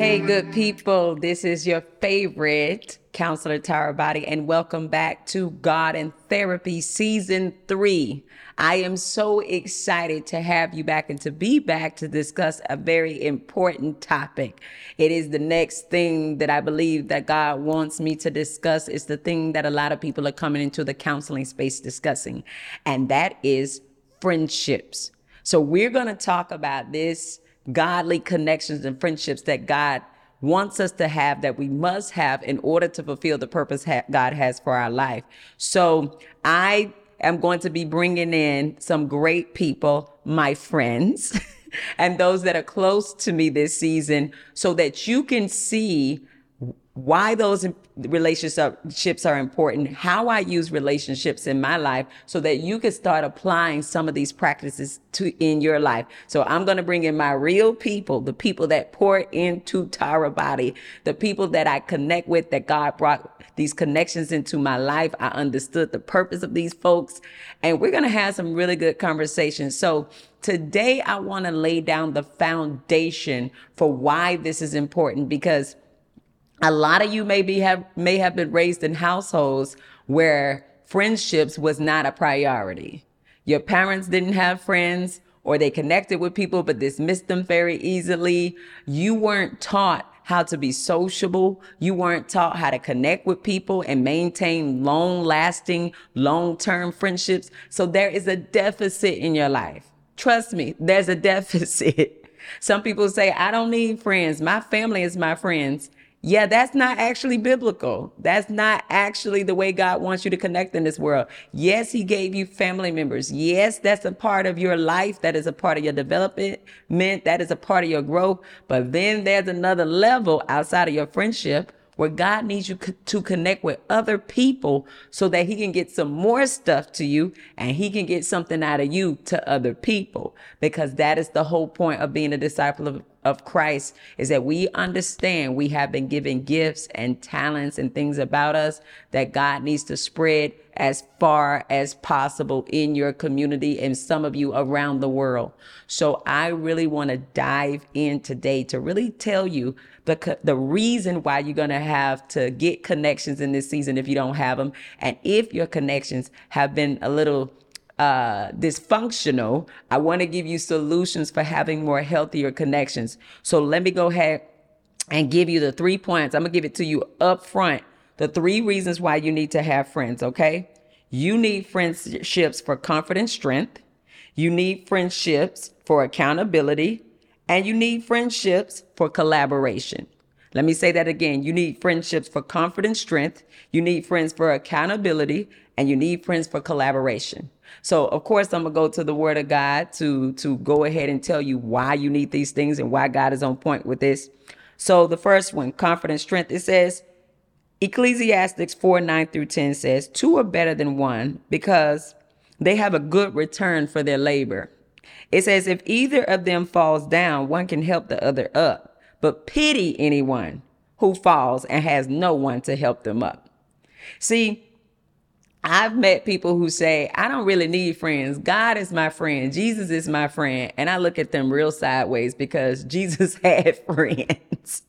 Hey, good people. This is your favorite counselor, Tara Body, and welcome back to God and Therapy Season 3. I am so excited to have you back and to be back to discuss a very important topic. It is the next thing that I believe that God wants me to discuss. It's the thing that a lot of people are coming into the counseling space discussing, and that is friendships. So we're going to talk about this godly connections and friendships that God wants us to have that we must have in order to fulfill the purpose ha- God has for our life. So I am going to be bringing in some great people, my friends, and those that are close to me this season so that you can see why those relationships are important, how I use relationships in my life so that you can start applying some of these practices to in your life. So I'm going to bring in my real people, the people that pour into Tara Body, the people that I connect with, that God brought these connections into my life. I understood the purpose of these folks and we're going to have some really good conversations. So today I want to lay down the foundation for why this is important because a lot of you maybe have may have been raised in households where friendships was not a priority. Your parents didn't have friends or they connected with people but dismissed them very easily. You weren't taught how to be sociable. You weren't taught how to connect with people and maintain long lasting, long term friendships. So there is a deficit in your life. Trust me, there's a deficit. Some people say, I don't need friends. My family is my friends. Yeah, that's not actually biblical. That's not actually the way God wants you to connect in this world. Yes, He gave you family members. Yes, that's a part of your life. That is a part of your development. That is a part of your growth. But then there's another level outside of your friendship where God needs you to connect with other people so that he can get some more stuff to you and he can get something out of you to other people. Because that is the whole point of being a disciple of, of Christ is that we understand we have been given gifts and talents and things about us that God needs to spread as far as possible in your community and some of you around the world. So I really want to dive in today to really tell you the, the reason why you're going to have to get connections in this season if you don't have them. And if your connections have been a little uh, dysfunctional, I want to give you solutions for having more healthier connections. So let me go ahead and give you the three points. I'm going to give it to you up front. The three reasons why you need to have friends, okay? You need friendships for comfort and strength. You need friendships for accountability and you need friendships for collaboration. Let me say that again. You need friendships for comfort and strength. You need friends for accountability and you need friends for collaboration. So of course I'm going to go to the word of God to, to go ahead and tell you why you need these things and why God is on point with this. So the first one, comfort and strength, it says Ecclesiastics 4, 9 through 10 says, two are better than one because they have a good return for their labor. It says, if either of them falls down, one can help the other up, but pity anyone who falls and has no one to help them up. See, I've met people who say, I don't really need friends. God is my friend. Jesus is my friend. And I look at them real sideways because Jesus had friends.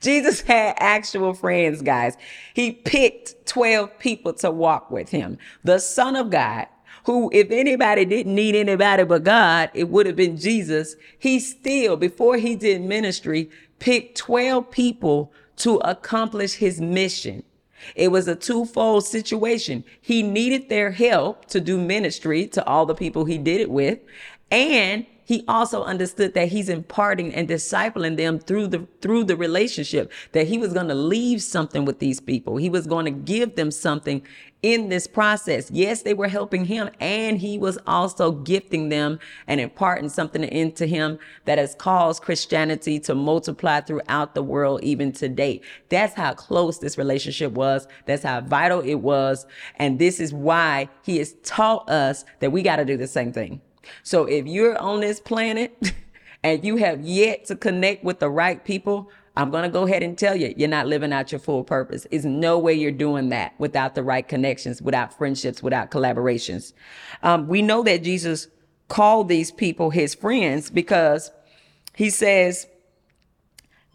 Jesus had actual friends, guys. He picked 12 people to walk with him. The son of God who, if anybody didn't need anybody but God, it would have been Jesus. He still, before he did ministry, picked 12 people to accomplish his mission. It was a twofold situation. He needed their help to do ministry to all the people he did it with, and he also understood that he's imparting and discipling them through the through the relationship that he was going to leave something with these people. He was going to give them something in this process. Yes they were helping him and he was also gifting them and imparting something into him that has caused christianity to multiply throughout the world even today. That's how close this relationship was. That's how vital it was. And this is why he has taught us that we got to do the same thing so if you're on this planet and you have yet to connect with the right people, I'm going to go ahead and tell you, you're not living out your full purpose. There's no way you're doing that without the right connections, without friendships, without collaborations. Um, we know that Jesus called these people his friends because he says,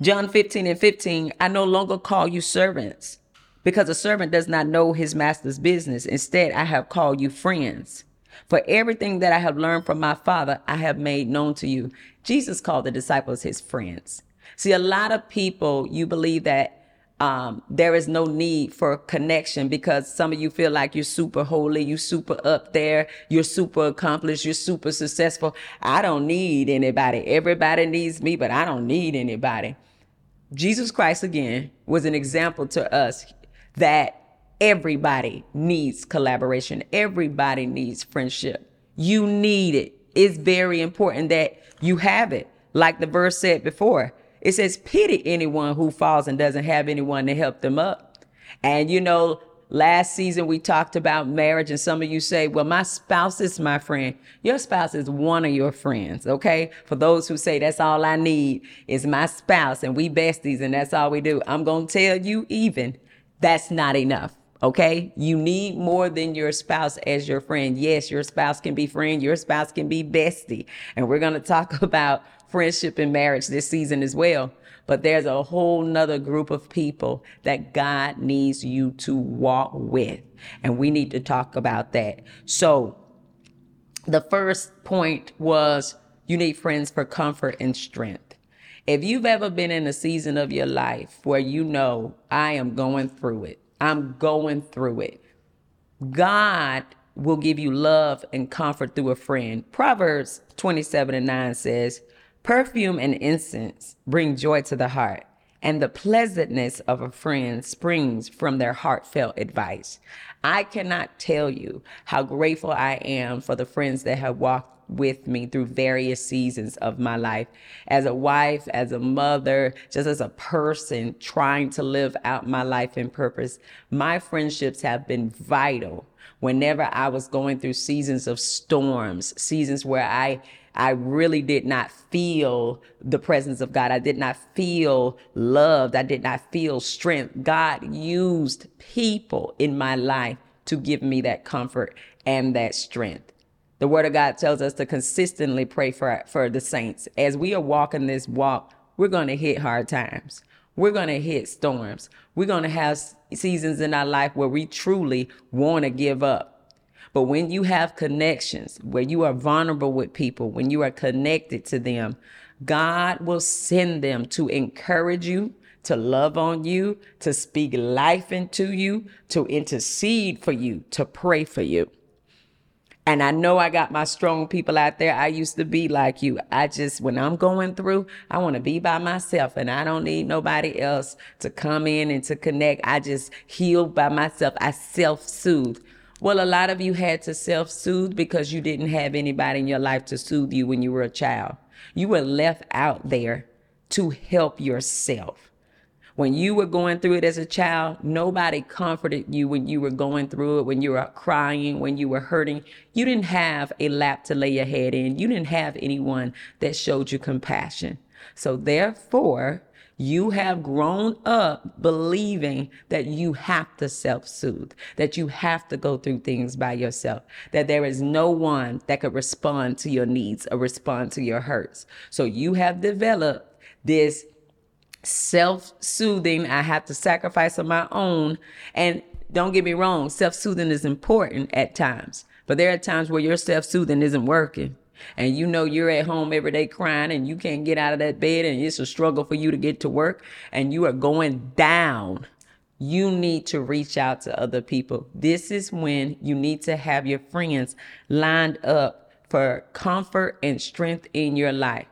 John 15 and 15, I no longer call you servants because a servant does not know his master's business. Instead, I have called you friends. For everything that I have learned from my Father, I have made known to you. Jesus called the disciples his friends. See, a lot of people, you believe that um, there is no need for connection because some of you feel like you're super holy, you're super up there, you're super accomplished, you're super successful. I don't need anybody. Everybody needs me, but I don't need anybody. Jesus Christ, again, was an example to us that everybody needs collaboration, everybody needs friendship. You need it. It's very important that you have it. Like the verse said before, it says, pity anyone who falls and doesn't have anyone to help them up. And you know, last season we talked about marriage, and some of you say, well, my spouse is my friend. Your spouse is one of your friends, okay? For those who say that's all I need is my spouse and we besties and that's all we do, I'm going to tell you, even that's not enough. Okay. You need more than your spouse as your friend. Yes, your spouse can be friend. Your spouse can be bestie. And we're going to talk about friendship and marriage this season as well. But there's a whole nother group of people that God needs you to walk with. And we need to talk about that. So the first point was you need friends for comfort and strength. If you've ever been in a season of your life where you know, I am going through it, I'm going through it, God will give you love and comfort through a friend. Proverbs 27 and 9 says, Perfume and incense bring joy to the heart, and the pleasantness of a friend springs from their heartfelt advice. I cannot tell you how grateful I am for the friends that have walked with me through various seasons of my life as a wife, as a mother, just as a person trying to live out my life in purpose. My friendships have been vital whenever I was going through seasons of storms, seasons where I I really did not feel the presence of God. I did not feel loved. I did not feel strength. God used people in my life to give me that comfort and that strength. The word of God tells us to consistently pray for, for the saints. As we are walking this walk, we're going to hit hard times. We're going to hit storms. We're going to have seasons in our life where we truly want to give up. But when you have connections, where you are vulnerable with people, when you are connected to them, God will send them to encourage you, to love on you, to speak life into you, to intercede for you, to pray for you. And I know I got my strong people out there. I used to be like you. I just, when I'm going through, I want to be by myself and I don't need nobody else to come in and to connect. I just heal by myself. I self soothe. Well, a lot of you had to self soothe because you didn't have anybody in your life to soothe you when you were a child. You were left out there to help yourself. When you were going through it as a child, nobody comforted you when you were going through it, when you were crying, when you were hurting. You didn't have a lap to lay your head in. You didn't have anyone that showed you compassion. So therefore, you have grown up believing that you have to self soothe, that you have to go through things by yourself, that there is no one that could respond to your needs or respond to your hurts. So you have developed this self soothing. I have to sacrifice on my own. And don't get me wrong, self soothing is important at times, but there are times where your self soothing isn't working and you know you're at home every day crying and you can't get out of that bed and it's a struggle for you to get to work and you are going down, you need to reach out to other people. This is when you need to have your friends lined up for comfort and strength in your life.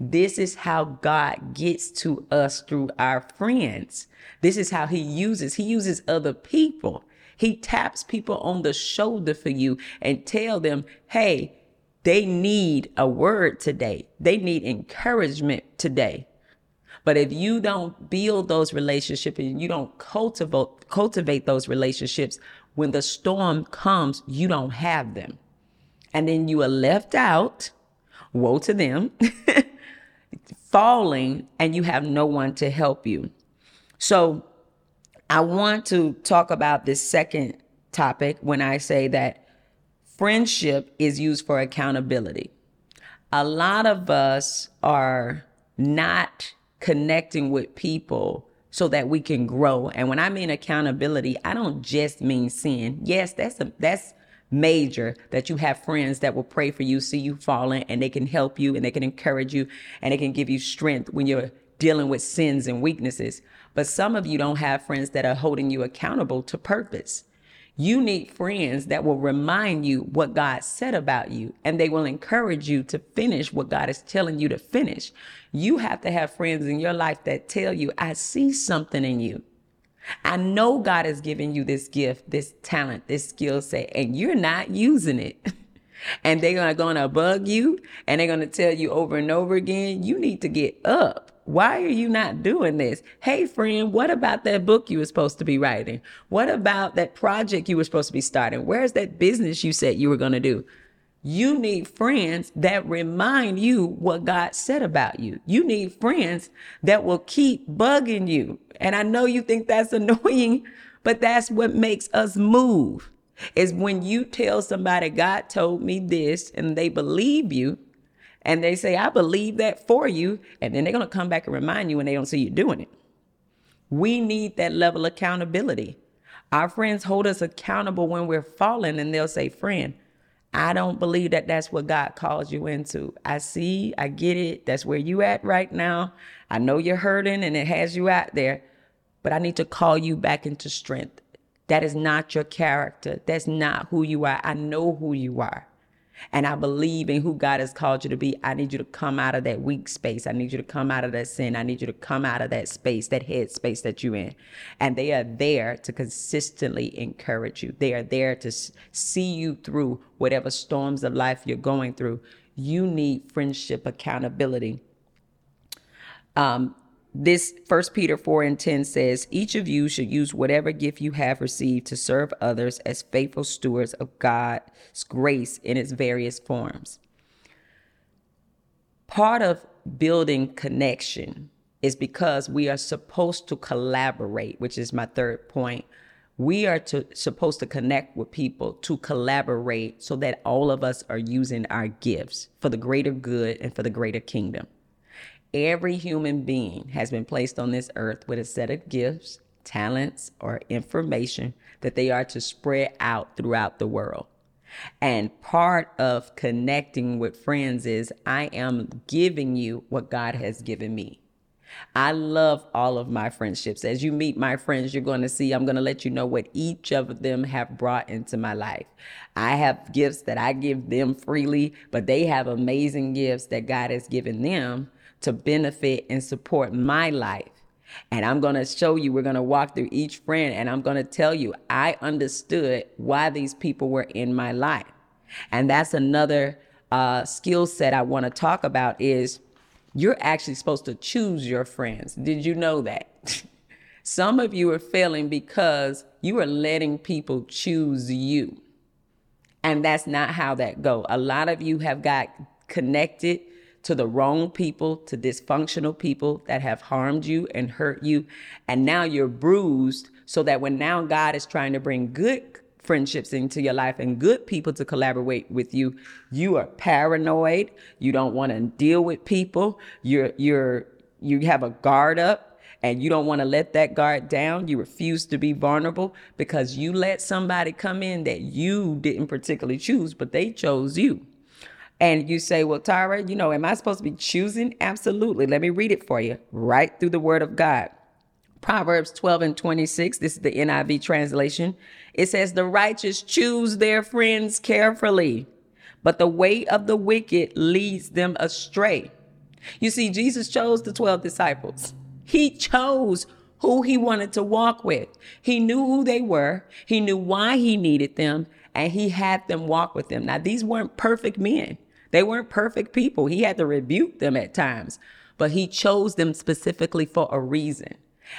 This is how God gets to us through our friends. This is how he uses. He uses other people. He taps people on the shoulder for you and tell them, "Hey, they need a word today. They need encouragement today. But if you don't build those relationships and you don't cultivate cultivate those relationships, when the storm comes, you don't have them. And then you are left out, woe to them, falling, and you have no one to help you. So I want to talk about this second topic when I say that friendship is used for accountability. A lot of us are not connecting with people so that we can grow. And when I mean accountability, I don't just mean sin. Yes, that's a, that's major that you have friends that will pray for you, see you falling, and they can help you and they can encourage you and they can give you strength when you're dealing with sins and weaknesses. But some of you don't have friends that are holding you accountable to purpose. You need friends that will remind you what God said about you and they will encourage you to finish what God is telling you to finish. You have to have friends in your life that tell you, I see something in you. I know God has given you this gift, this talent, this skill set, and you're not using it. and they're gonna bug you and they're gonna tell you over and over again, you need to get up. Why are you not doing this? Hey, friend, what about that book you were supposed to be writing? What about that project you were supposed to be starting? Where's that business you said you were to do? You need friends that remind you what God said about you. You need friends that will keep bugging you. And I know you think that's annoying, but that's what makes us move. Is when you tell somebody, God told me this, and they believe you, and they say, I believe that for you. And then they're going to come back and remind you when they don't see you doing it. We need that level of accountability. Our friends hold us accountable when we're falling, and they'll say, Friend, I don't believe that that's what God calls you into. I see, I get it. That's where you at right now. I know you're hurting and it has you out there, but I need to call you back into strength. That is not your character. That's not who you are. I know who you are and I believe in who God has called you to be, I need you to come out of that weak space. I need you to come out of that sin. I need you to come out of that space, that head space that you're in. And they are there to consistently encourage you. They are there to see you through whatever storms of life you're going through. You need friendship accountability. Um, this first peter 4 and 10 says each of you should use whatever gift you have received to serve others as faithful stewards of god's grace in its various forms. Part of building connection is because we are supposed to collaborate which is my third point. We are to, supposed to connect with people to collaborate so that all of us are using our gifts for the greater good and for the greater kingdom Every human being has been placed on this earth with a set of gifts, talents, or information that they are to spread out throughout the world. And part of connecting with friends is I am giving you what God has given me. I love all of my friendships. As you meet my friends, you're going to see, I'm going to let you know what each of them have brought into my life. I have gifts that I give them freely, but they have amazing gifts that God has given them to benefit and support my life. And I'm going to show you, we're going to walk through each friend and I'm going to tell you, I understood why these people were in my life. And that's another uh, skill set I want to talk about is you're actually supposed to choose your friends. Did you know that? Some of you are failing because you are letting people choose you. And that's not how that go. A lot of you have got connected to the wrong people, to dysfunctional people that have harmed you and hurt you. And now you're bruised so that when now God is trying to bring good friendships into your life and good people to collaborate with you, you are paranoid. You don't want to deal with people. You're, you're, you have a guard up and you don't want to let that guard down. You refuse to be vulnerable because you let somebody come in that you didn't particularly choose, but they chose you. And you say, well, Tara, you know, am I supposed to be choosing? Absolutely. Let me read it for you right through the word of God. Proverbs 12 and 26, this is the NIV translation. It says, The righteous choose their friends carefully, but the way of the wicked leads them astray. You see, Jesus chose the 12 disciples. He chose who he wanted to walk with. He knew who they were, he knew why he needed them, and he had them walk with Him. Now, these weren't perfect men. They weren't perfect people. He had to rebuke them at times, but he chose them specifically for a reason.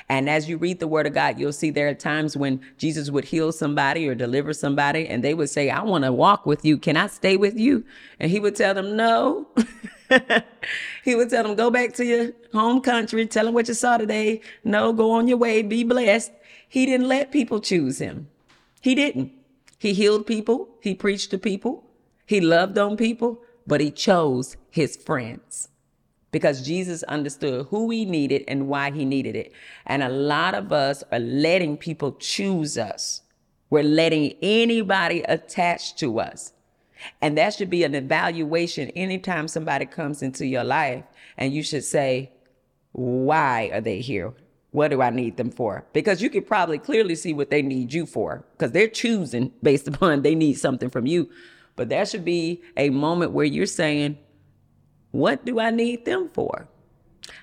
And as you read the word of God, you'll see there are times when Jesus would heal somebody or deliver somebody, and they would say, I want to walk with you. Can I stay with you? And he would tell them, No. he would tell them, Go back to your home country. Tell them what you saw today. No, go on your way. Be blessed. He didn't let people choose him. He didn't. He healed people. He preached to people. He loved on people but he chose his friends. because Jesus understood who he needed and why he needed it. And a lot of us are letting people choose us. We're letting anybody attach to us. And that should be an evaluation anytime somebody comes into your life. And you should say, why are they here? What do I need them for? Because you could probably clearly see what they need you for because they're choosing based upon they need something from you. But that should be a moment where you're saying, what do I need them for?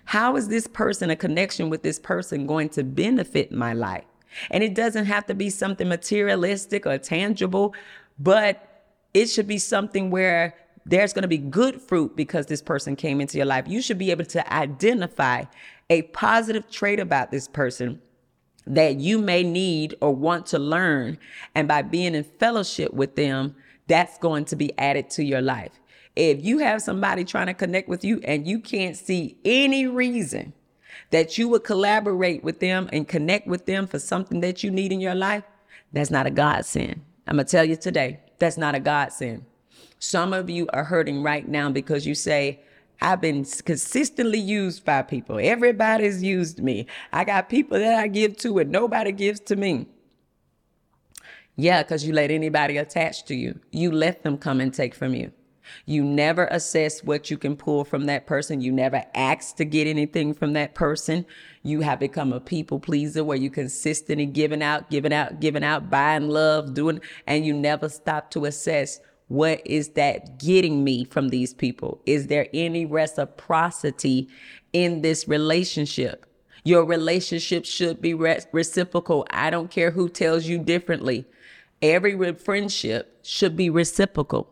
How is this person, a connection with this person, going to benefit my life? And it doesn't have to be something materialistic or tangible, but it should be something where there's going to be good fruit because this person came into your life. You should be able to identify a positive trait about this person that you may need or want to learn. And by being in fellowship with them, that's going to be added to your life. If you have somebody trying to connect with you and you can't see any reason that you would collaborate with them and connect with them for something that you need in your life, that's not a godsend. I'm going to tell you today, that's not a godsend. Some of you are hurting right now because you say, I've been consistently used by people. Everybody's used me. I got people that I give to and nobody gives to me. Yeah, because you let anybody attach to you. You let them come and take from you. You never assess what you can pull from that person. You never ask to get anything from that person. You have become a people pleaser where you consistently giving out, giving out, giving out, buying love, doing, and you never stop to assess what is that getting me from these people? Is there any reciprocity in this relationship? Your relationship should be re- reciprocal. I don't care who tells you differently. Every friendship should be reciprocal.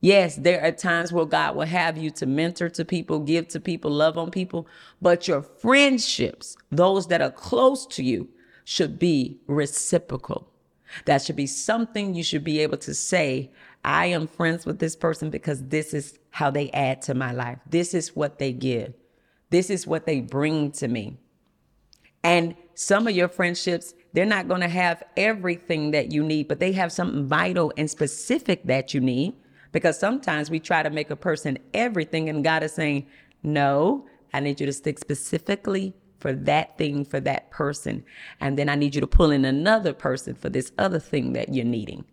Yes, there are times where God will have you to mentor to people, give to people, love on people, but your friendships, those that are close to you, should be reciprocal. That should be something you should be able to say, I am friends with this person because this is how they add to my life. This is what they give. This is what they bring to me. And some of your friendships, they're not going to have everything that you need, but they have something vital and specific that you need. Because sometimes we try to make a person everything, and God is saying, No, I need you to stick specifically for that thing for that person. And then I need you to pull in another person for this other thing that you're needing.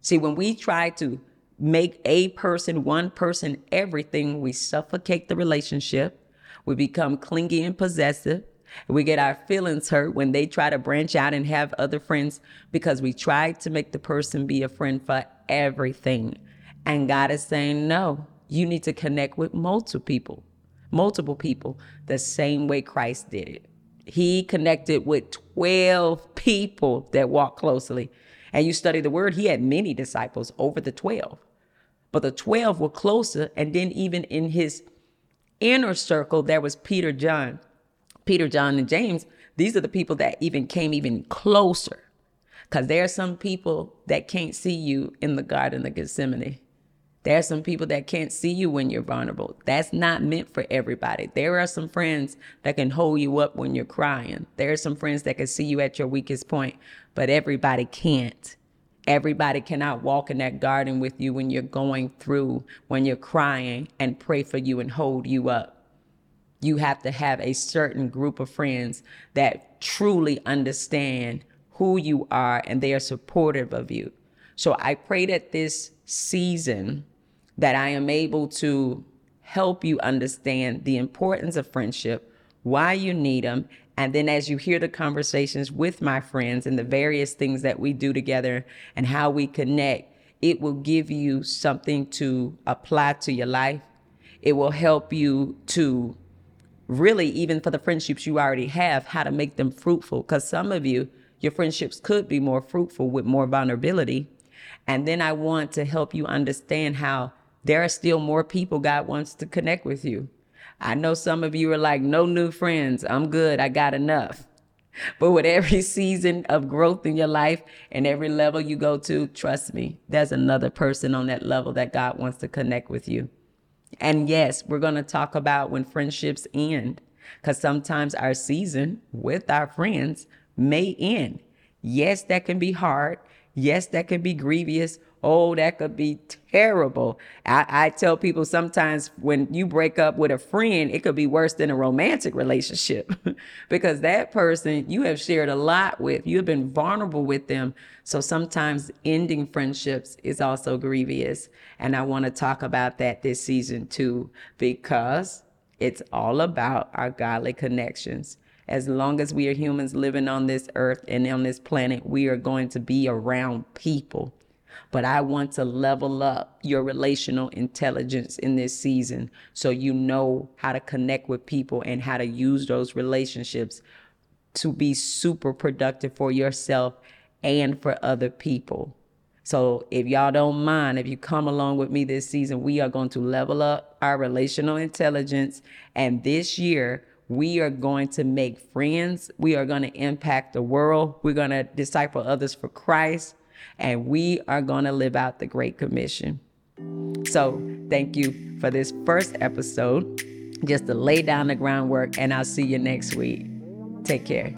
See, when we try to make a person, one person, everything, we suffocate the relationship. We become clingy and possessive. We get our feelings hurt when they try to branch out and have other friends because we tried to make the person be a friend for everything. And God is saying, no, you need to connect with multiple people, multiple people, the same way Christ did it. He connected with 12 people that walked closely and you study the word, he had many disciples over the 12. But the 12 were closer. And then even in his inner circle, there was Peter, John, Peter, John, and James. These are the people that even came even closer. Because there are some people that can't see you in the Garden of Gethsemane. There are some people that can't see you when you're vulnerable. That's not meant for everybody. There are some friends that can hold you up when you're crying. There are some friends that can see you at your weakest point, but everybody can't. Everybody cannot walk in that garden with you when you're going through, when you're crying, and pray for you and hold you up. You have to have a certain group of friends that truly understand who you are and they are supportive of you. So I pray that this season that I am able to help you understand the importance of friendship, why you need them, and then as you hear the conversations with my friends and the various things that we do together and how we connect, it will give you something to apply to your life. It will help you to really, even for the friendships you already have, how to make them fruitful. Because some of you, your friendships could be more fruitful with more vulnerability. And then I want to help you understand how there are still more people God wants to connect with you. I know some of you are like, no new friends. I'm good. I got enough. But with every season of growth in your life and every level you go to, trust me, there's another person on that level that God wants to connect with you. And yes, we're going to talk about when friendships end, because sometimes our season with our friends may end. Yes, that can be hard. Yes, that can be grievous Oh, that could be terrible. I, I, tell people sometimes when you break up with a friend, it could be worse than a romantic relationship because that person you have shared a lot with, you have been vulnerable with them. So sometimes ending friendships is also grievous. And I want to talk about that this season too, because it's all about our godly connections. As long as we are humans living on this earth and on this planet, we are going to be around people but I want to level up your relational intelligence in this season so you know how to connect with people and how to use those relationships to be super productive for yourself and for other people. So if y'all don't mind, if you come along with me this season, we are going to level up our relational intelligence. And this year, we are going to make friends. We are going to impact the world. We're going to disciple others for Christ and we are going to live out the Great Commission. So, thank you for this first episode, just to lay down the groundwork, and I'll see you next week. Take care.